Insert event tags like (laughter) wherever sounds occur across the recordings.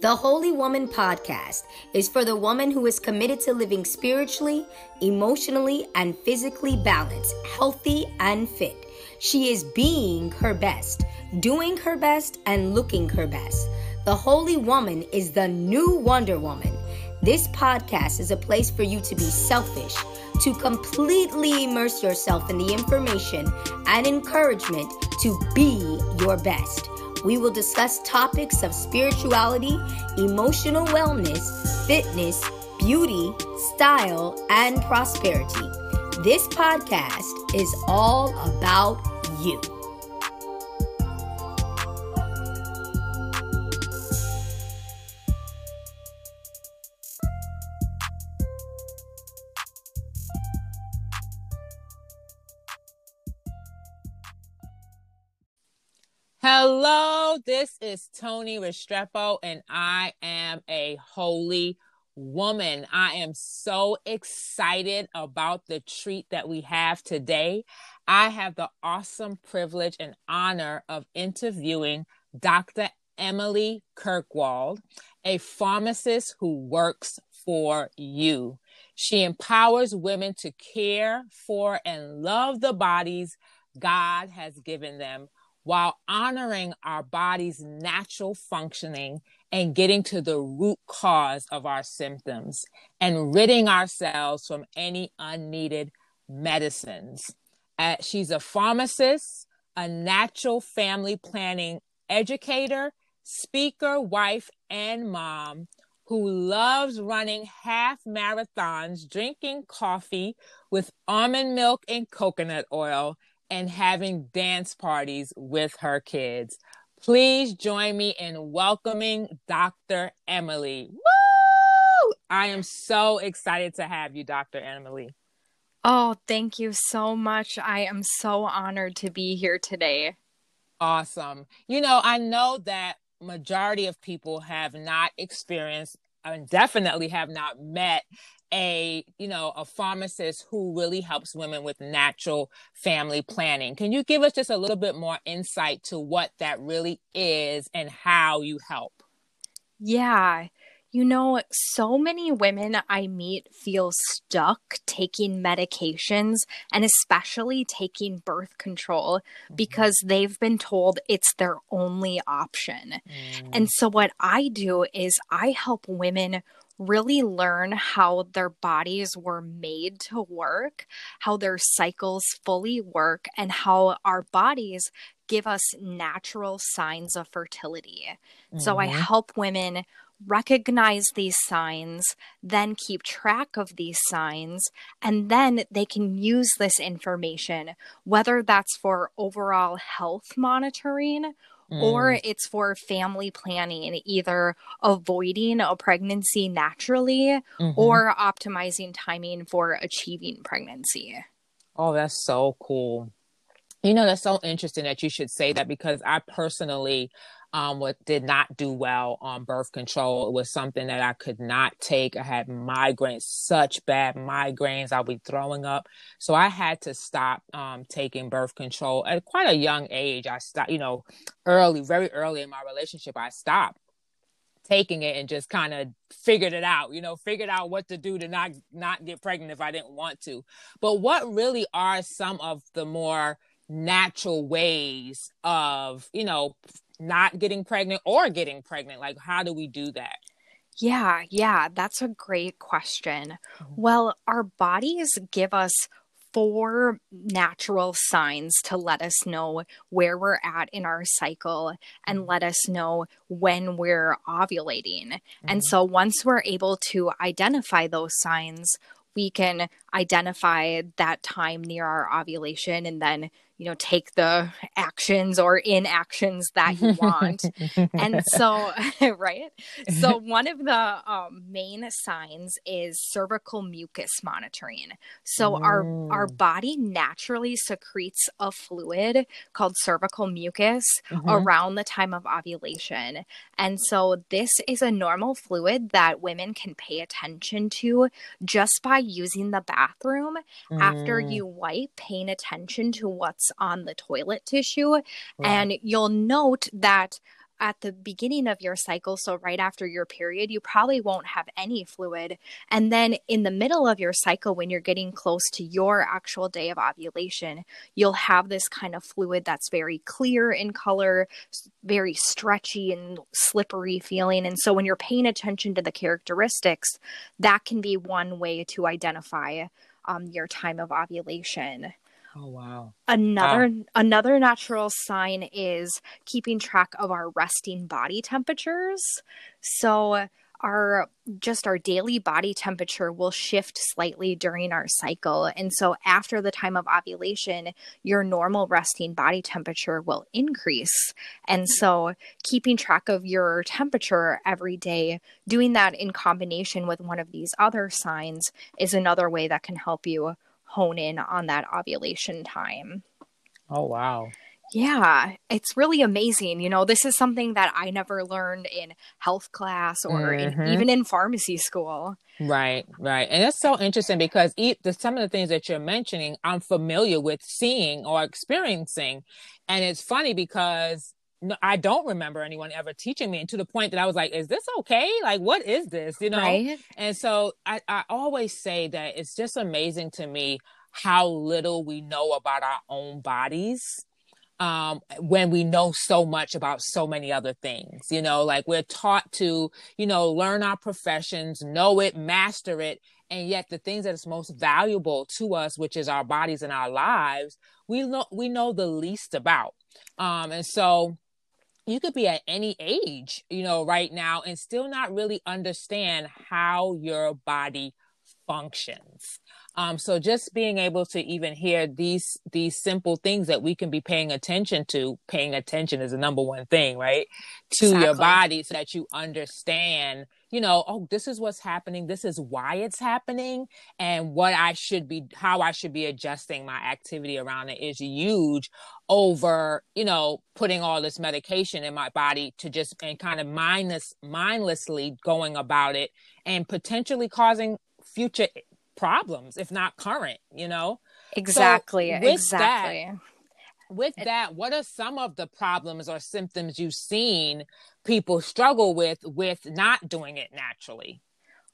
The Holy Woman podcast is for the woman who is committed to living spiritually, emotionally, and physically balanced, healthy, and fit. She is being her best, doing her best, and looking her best. The Holy Woman is the new Wonder Woman. This podcast is a place for you to be selfish, to completely immerse yourself in the information and encouragement to be your best. We will discuss topics of spirituality, emotional wellness, fitness, beauty, style, and prosperity. This podcast is all about you. This is Tony Restrepo, and I am a holy woman. I am so excited about the treat that we have today. I have the awesome privilege and honor of interviewing Dr. Emily Kirkwald, a pharmacist who works for you. She empowers women to care for and love the bodies God has given them while honoring our body's natural functioning and getting to the root cause of our symptoms and ridding ourselves from any unneeded medicines. Uh, she's a pharmacist, a natural family planning educator, speaker, wife, and mom who loves running half marathons, drinking coffee with almond milk and coconut oil, and having dance parties with her kids. Please join me in welcoming Dr. Emily. Woo! I am so excited to have you, Dr. Emily. Oh, thank you so much. I am so honored to be here today. Awesome. You know, I know that majority of people have not experienced and definitely have not met a you know a pharmacist who really helps women with natural family planning. Can you give us just a little bit more insight to what that really is and how you help? Yeah you know, so many women I meet feel stuck taking medications and especially taking birth control mm-hmm. because they've been told it's their only option. Mm. And so, what I do is I help women really learn how their bodies were made to work, how their cycles fully work, and how our bodies give us natural signs of fertility. Mm-hmm. So I mm-hmm. help women recognize these signs, then keep track of these signs, and then they can use this information, whether that's for overall health monitoring Mm. or it's for family planning, either avoiding a pregnancy naturally mm-hmm. or optimizing timing for achieving pregnancy. Oh, that's so cool. You know, that's so interesting that you should say that because I personally um, what did not do well on birth control. It was something that I could not take. I had migraines, such bad migraines. I'll be throwing up. So I had to stop um, taking birth control at quite a young age. I stopped, you know, early, very early in my relationship, I stopped taking it and just kind of figured it out you know figured out what to do to not not get pregnant if i didn't want to but what really are some of the more natural ways of you know not getting pregnant or getting pregnant? Like, how do we do that? Yeah, yeah, that's a great question. Mm-hmm. Well, our bodies give us four natural signs to let us know where we're at in our cycle and mm-hmm. let us know when we're ovulating. Mm-hmm. And so once we're able to identify those signs, we can identify that time near our ovulation and then you know take the actions or inactions that you want (laughs) and so (laughs) right so one of the um, main signs is cervical mucus monitoring so mm. our our body naturally secretes a fluid called cervical mucus mm-hmm. around the time of ovulation and so this is a normal fluid that women can pay attention to just by using the bathroom mm. after you wipe paying attention to what's on the toilet tissue. Right. And you'll note that at the beginning of your cycle, so right after your period, you probably won't have any fluid. And then in the middle of your cycle, when you're getting close to your actual day of ovulation, you'll have this kind of fluid that's very clear in color, very stretchy and slippery feeling. And so when you're paying attention to the characteristics, that can be one way to identify um, your time of ovulation. Oh wow. Another wow. another natural sign is keeping track of our resting body temperatures. So our just our daily body temperature will shift slightly during our cycle and so after the time of ovulation your normal resting body temperature will increase and so keeping track of your temperature every day doing that in combination with one of these other signs is another way that can help you hone in on that ovulation time. Oh, wow. Yeah, it's really amazing. You know, this is something that I never learned in health class or mm-hmm. in, even in pharmacy school. Right, right. And it's so interesting because the, some of the things that you're mentioning, I'm familiar with seeing or experiencing. And it's funny because no, I don't remember anyone ever teaching me, and to the point that I was like, "Is this okay? Like, what is this?" You know. Right. And so I, I always say that it's just amazing to me how little we know about our own bodies um, when we know so much about so many other things. You know, like we're taught to, you know, learn our professions, know it, master it, and yet the things that is most valuable to us, which is our bodies and our lives, we know we know the least about. Um, and so you could be at any age, you know, right now and still not really understand how your body functions. Um, so just being able to even hear these these simple things that we can be paying attention to, paying attention is the number one thing, right? To exactly. your body so that you understand you know, oh, this is what's happening. This is why it's happening. And what I should be, how I should be adjusting my activity around it is huge over, you know, putting all this medication in my body to just, and kind of mindless, mindlessly going about it and potentially causing future problems, if not current, you know? Exactly. So exactly. That, with that, what are some of the problems or symptoms you've seen people struggle with with not doing it naturally?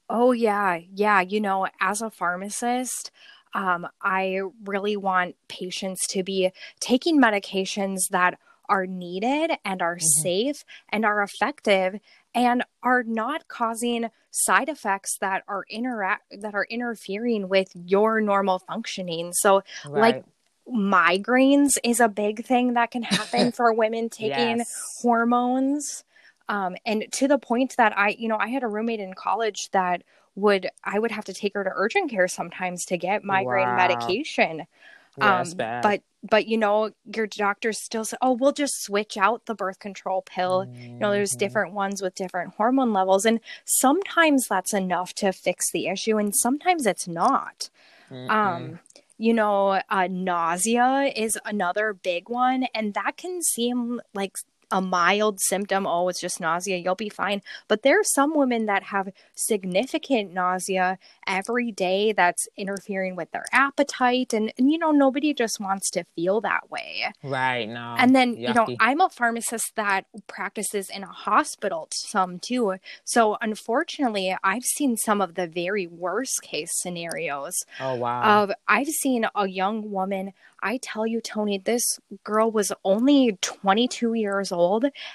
Oh yeah, yeah. You know, as a pharmacist, um, I really want patients to be taking medications that are needed and are mm-hmm. safe and are effective and are not causing side effects that are interact that are interfering with your normal functioning. So right. like migraines is a big thing that can happen (laughs) for women taking yes. hormones. Um, and to the point that I, you know, I had a roommate in college that would, I would have to take her to urgent care sometimes to get migraine wow. medication. Yeah, um, but, but you know, your doctor still say, oh, we'll just switch out the birth control pill. Mm-hmm. You know, there's mm-hmm. different ones with different hormone levels. And sometimes that's enough to fix the issue. And sometimes it's not. Mm-hmm. Um, you know, uh, nausea is another big one, and that can seem like a mild symptom, oh, it's just nausea, you'll be fine. But there are some women that have significant nausea every day that's interfering with their appetite. And, and you know, nobody just wants to feel that way. Right. No. And then, Yucky. you know, I'm a pharmacist that practices in a hospital some too. So unfortunately, I've seen some of the very worst case scenarios. Oh, wow. Of I've seen a young woman I tell you, Tony, this girl was only 22 years old,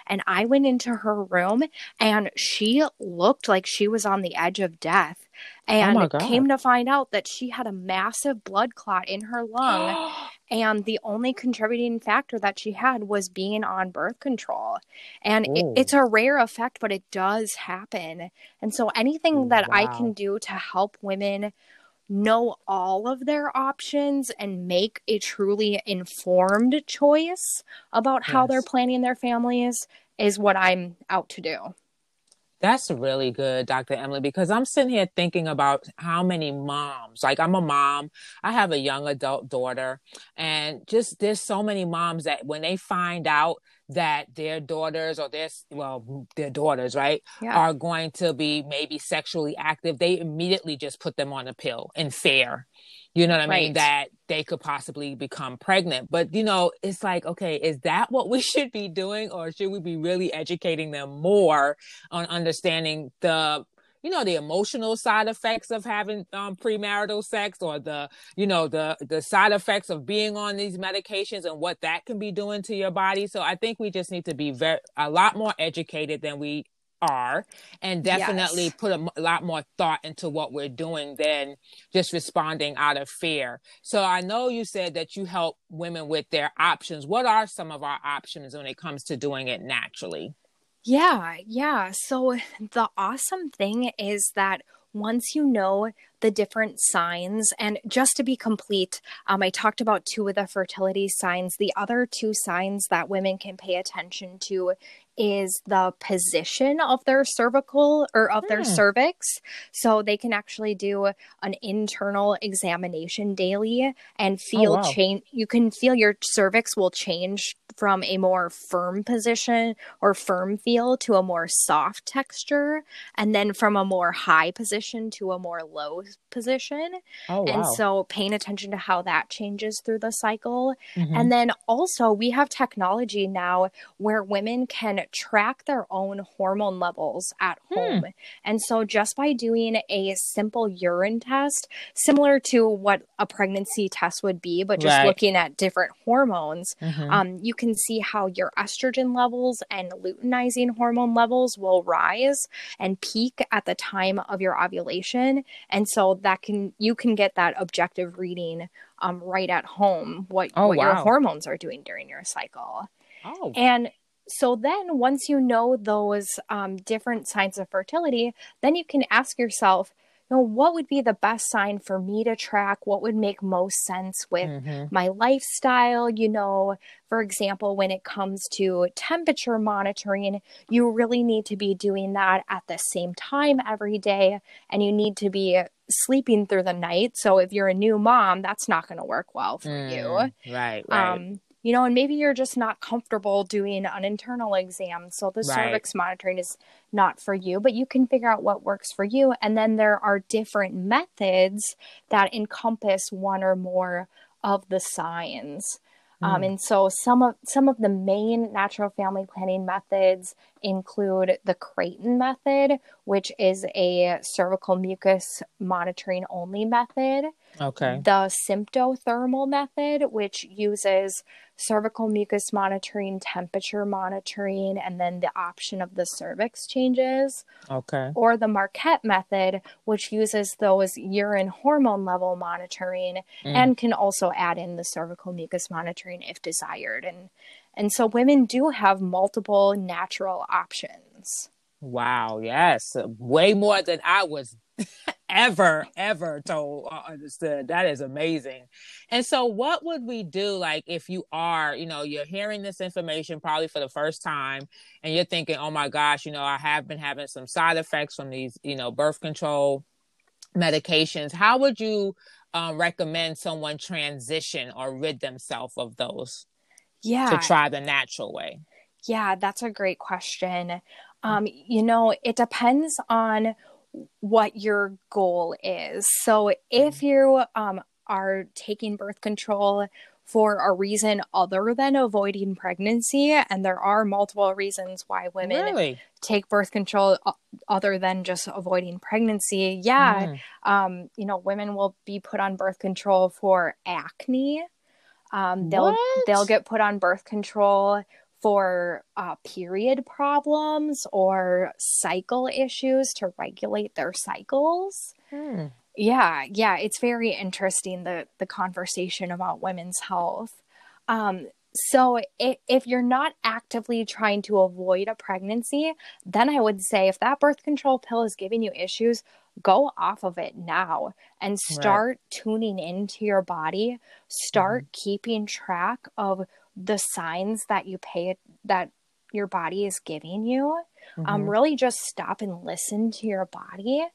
and I went into her room and she looked like she was on the edge of death. Oh and oh came to find out that she had a massive blood clot in her lung. (gasps) and the only contributing factor that she had was being on birth control. And it, oh. it's a rare effect, but it does happen. And so anything that wow. I can do to help women know all of their options and make a truly informed choice about how yes. they're planning their families is what I'm out to do. That's really good, Dr. Emily, because I'm sitting here thinking about how many moms, like I'm a mom, I have a young adult daughter, and just there's so many moms that when they find out that their daughters or their well their daughters right yeah. are going to be maybe sexually active they immediately just put them on a pill and fear you know what I Right. mean, that they could possibly become pregnant. But, you know, it's like, okay, is that what we (laughs) should be doing? Or should we be really educating them more on understanding the, you know, the emotional side effects of having um, premarital sex or the, you know, the, the side effects of being on these medications and what that can be doing to your body. So I think we just need to be very, a lot more educated than we are and definitely Yes. put a, m- a lot more thought into what we're doing than just responding out of fear. So I know you said that you help women with their options. What are some of our options when it comes to doing it naturally? Yeah, yeah. So the awesome thing is that once you know the different signs, and just to be complete, um, I talked about two of the fertility signs. The other two signs that women can pay attention to is the position of their cervical or of their Hmm. cervix. So they can actually do an internal examination daily and feel wow. change. You can feel your cervix will change from a more firm position or firm feel to a more soft texture, and then from a more high position to a more low position. Oh, And so paying attention to how that changes through the cycle. Mhm. And then also, we have technology now where women can track their own hormone levels at Hmm. home. And so, just by doing a simple urine test, similar to what a pregnancy test would be, but just Right. looking at different hormones, Mhm. um, you can see how your estrogen levels and luteinizing hormone levels will rise and peak at the time of your ovulation and so that can you can get that objective reading um, right at home what, Oh, what your hormones are doing during your cycle. Oh, and so then once you know those um, different signs of fertility then you can ask yourself you know what would be the best sign for me to track? What would make most sense with Mhm. my lifestyle, you know, for example, when it comes to temperature monitoring, you really need to be doing that at the same time every day and you need to be sleeping through the night. So if you're a new mom, that's not going to work well for you. Mm, right, right. Um, you know, and maybe you're just not comfortable doing an internal exam. So the Right. cervix monitoring is not for you, but you can figure out what works for you. And then there are different methods that encompass one or more of the signs. Um, Mm. and so some of some of the main natural family planning methods include the Creighton method, which is a cervical mucus monitoring only method okay. the symptothermal method, which uses cervical mucus monitoring, temperature monitoring, and then the option of the cervix changes, Okay. or the Marquette method, which uses those urine hormone level monitoring Mm. and can also add in the cervical mucus monitoring if desired. And and so women do have multiple natural options. Wow. Yes. Way more than I was ever, ever told or understood. That is amazing. And so, what would we do, like, if you are, you know, you're hearing this information probably for the first time and you're thinking, oh my gosh, you know, I have been having some side effects from these, you know, birth control medications. How would you um, recommend someone transition or rid themselves of those Yeah. to try the natural way? Yeah, that's a great question. Um, you know, it depends on what your goal is. So if you um, are taking birth control for a reason other than avoiding pregnancy, and there are multiple reasons why women Really? take birth control other than just avoiding pregnancy, yeah, Mm. um, you know, women will be put on birth control for acne. Um, they'll What? they'll get put on birth control for uh, period problems or cycle issues to regulate their cycles. Hmm. Yeah, yeah, it's very interesting the the conversation about women's health. Um, so if, if you're not actively trying to avoid a pregnancy, then I would say if that birth control pill is giving you issues, go off of it now and start tuning into your body. Start keeping track of the signs that you pay that your body is giving you um, Mhm. really just stop and listen to your body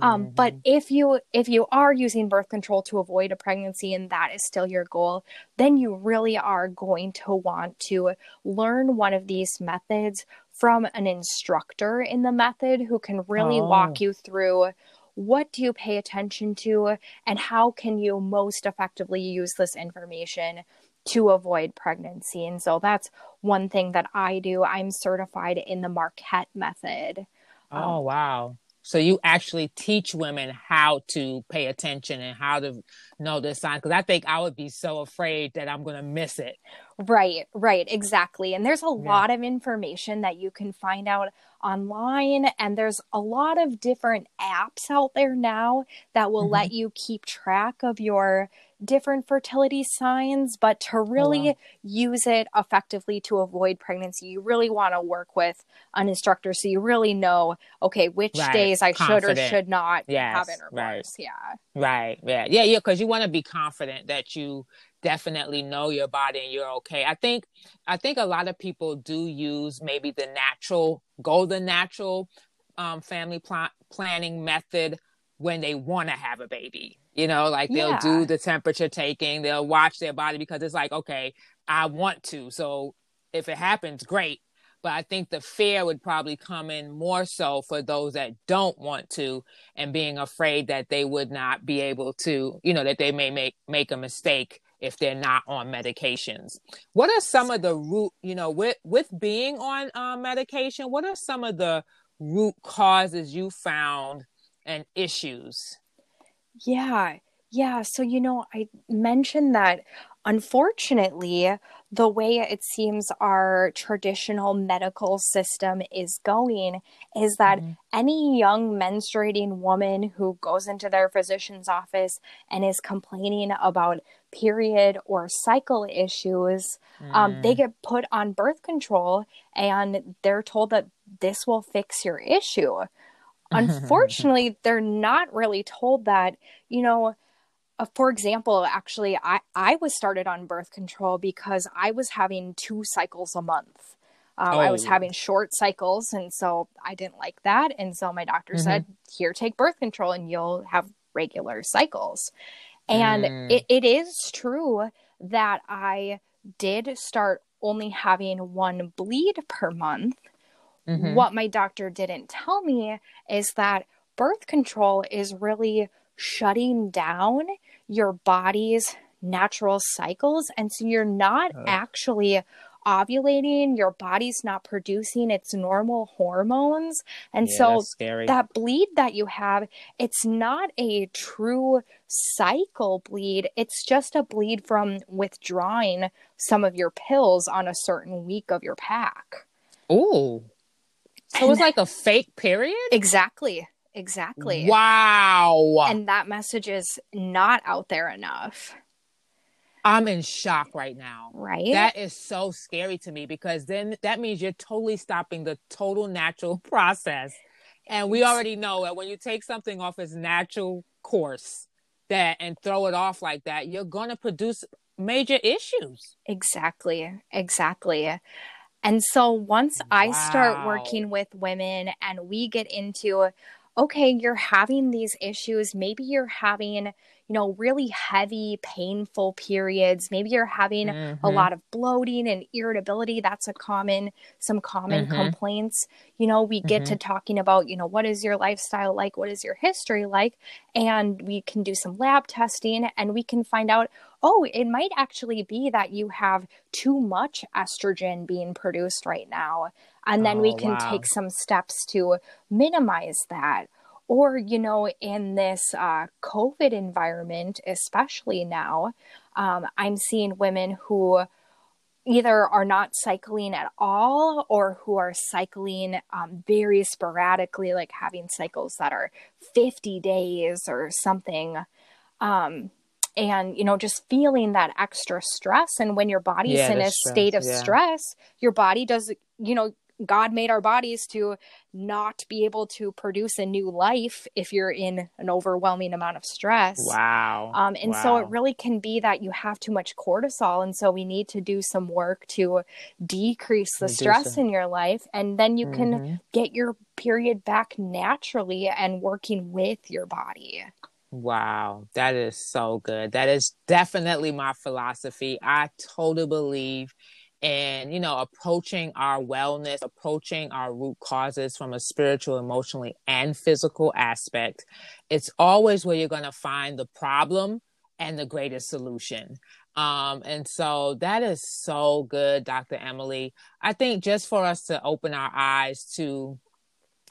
um, but if you if you are using birth control to avoid a pregnancy and that is still your goal then you really are going to want to learn one of these methods from an instructor in the method who can really Oh. walk you through what do you pay attention to and how can you most effectively use this information to avoid pregnancy. And so that's one thing that i do. I'm certified in the marquette method. Oh um, wow. So you actually teach women how to pay attention and how to know the sign because i think i would be so afraid that i'm going to miss it. Right right exactly. And there's a yeah. lot of information that you can find out online and there's a lot of different apps out there now that will mm-hmm. let you keep track of your different fertility signs, but to really oh, wow. use it effectively to avoid pregnancy, you really want to work with an instructor so you really know, okay, which right. days I confident. should or should not yes. have intercourse. Right. Yeah. Right. Yeah. Yeah. Yeah. Because you want to be confident that you definitely know your body and you're okay. I think I think a lot of people do use maybe the natural, go the natural um, family pl- planning method when they want to have a baby. You know, like they'll yeah. do the temperature taking, they'll watch their body because it's like, okay, I want to. So if it happens, great. But I think the fear would probably come in more so for those that don't want to and being afraid that they would not be able to, you know, that they may make make a mistake if they're not on medications. What are some of the root, you know, with with being on uh, medication, what are some of the root causes you found and issues? Yeah. Yeah. So, you know, I mentioned that unfortunately, the way it seems our traditional medical system is going is that mm-hmm. any young menstruating woman who goes into their physician's office and is complaining about period or cycle issues, mm. um, they mm. get put on birth control and they're told that this will fix your issue. (laughs) Unfortunately, they're not really told that, you know, uh, for example, actually, I, I was started on birth control because I was having two cycles a month. Um, oh. I was oh. having short cycles, and so I didn't like that. And so my doctor mm-hmm. said, Here, take birth control, and you'll have regular cycles. And mm. it, it is true that I did start only having one bleed per month. Mm-hmm. What my doctor didn't tell me is that birth control is really shutting down your body's natural cycles. And so you're not uh. actually ovulating, your body's not producing its normal hormones. And yeah, so that bleed that you have, it's not a true cycle bleed. It's just a bleed from withdrawing some of your pills on a certain week of your pack. Oh. So it was like a fake period? Exactly. Exactly. Wow. And that message is not out there enough. I'm in shock right now. Right. That is so scary to me because then that means you're totally stopping the total natural (laughs) process. And we already know that when you take something off its natural course that and throw it off like that, you're going to produce major issues. Exactly. Exactly. And so once wow. I start working with women and we get into okay, you're having these issues. Maybe you're having, you know, really heavy, painful periods. Maybe you're having mm-hmm. a lot of bloating and irritability. That's a common, some common mm-hmm. complaints. You know, we get mm-hmm. to talking about, you know, what is your lifestyle like? What is your history like? And we can do some lab testing and we can find out, oh, it might actually be that you have too much estrogen being produced right now. And then oh, we can wow. take some steps to minimize that. Or, you know, in this uh, COVID environment, especially now, um, I'm seeing women who either are not cycling at all or who are cycling um, very sporadically, like having cycles that are 50 days or something. Um, and you know just feeling that extra stress and when your body's yeah, in a stress, state of yeah. stress your body does you know God made our bodies to not be able to produce a new life if you're in an overwhelming amount of stress. Wow. Um, and wow. so it really can be that you have too much cortisol. And so we need to do some work to decrease the Reduce stress it. in your life. And then you mm-hmm. can get your period back naturally and working with your body. Wow, that is so good. That is definitely my philosophy. I totally believe and you know approaching our wellness approaching our root causes from a spiritual emotionally and physical aspect it's always where you're going to find the problem and the greatest solution. Um, and so that is so good dr emily. I think just for us to open our eyes to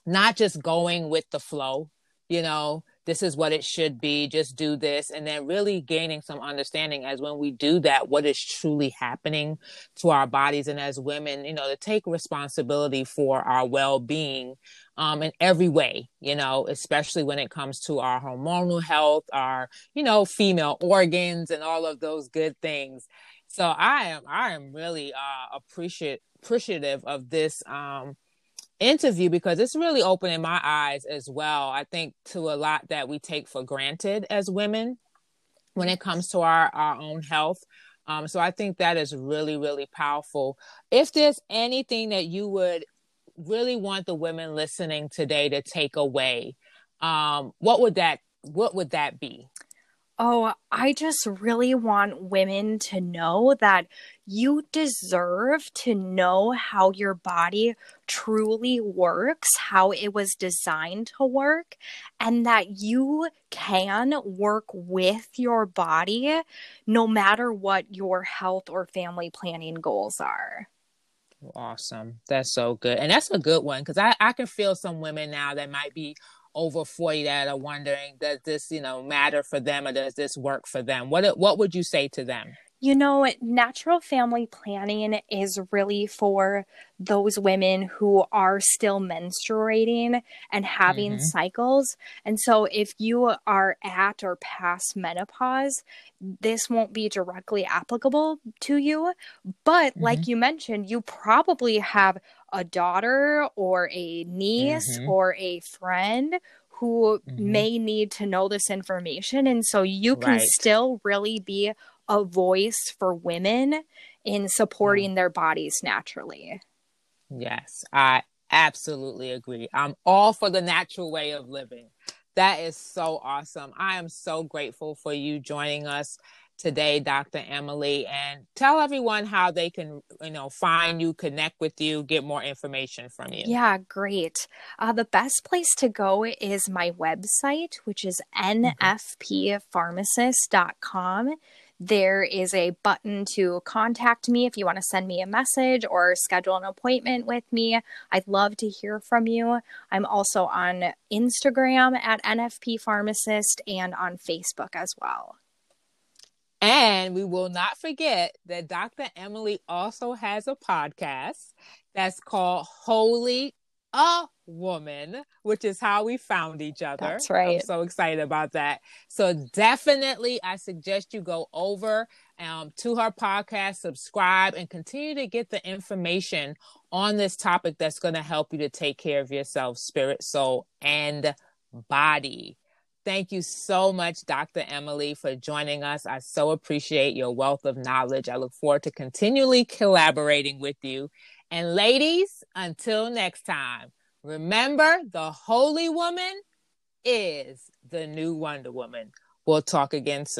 not just going with the flow you know this is what it should be just do this. And then really gaining some understanding as when we do that what is truly happening to our bodies and as women you know to take responsibility for our well-being um, in every way you know especially when it comes to our hormonal health our you know female organs and all of those good things. So i am i am really uh appreciate appreciative of this um interview because it's really opening my eyes as well. I think to a lot that we take for granted as women when it comes to our, our own health. Um, so I think that is really, really powerful. If there's anything that you would really want the women listening today to take away, um, what would that what would that be? Oh, I just really want women to know that you deserve to know how your body truly works, how it was designed to work, and that you can work with your body no matter what your health or family planning goals are. Awesome. That's so good. And that's a good one because I, I can feel some women now that might be over 40 that are wondering does this you know matter for them or does this work for them what what would you say to them you know, natural family planning is really for those women who are still menstruating and having mm-hmm. cycles. And so, if you are at or past menopause, this won't be directly applicable to you. But, mm-hmm. like you mentioned, you probably have a daughter or a niece mm-hmm. or a friend who mm-hmm. may need to know this information. And so you can right. still really be a voice for women in supporting mm. their bodies naturally. Yes, I absolutely agree. I'm all for the natural way of living. That is so awesome. I am so grateful for you joining us today, Dr. Emily, and tell everyone how they can, you know, find you, connect with you, get more information from you. Yeah, great. Uh, the best place to go is my website, which is nfppharmacist.com. There is a button to contact me if you want to send me a message or schedule an appointment with me. I'd love to hear from you. I'm also on Instagram at NFP Pharmacist and on Facebook as well. And we will not forget that Dr. Emily also has a podcast that's called Holy a Woman, which is how we found each other. That's right. I'm so excited about that. So definitely, I suggest you go over um, to her podcast, subscribe, and continue to get the information on this topic that's going to help you to take care of yourself, spirit, soul, and body. Thank you so much, Dr. Emily, for joining us. I so appreciate your wealth of knowledge. I look forward to continually collaborating with you. And ladies, until next time, remember the Holy Woman is the new Wonder Woman. We'll talk again soon.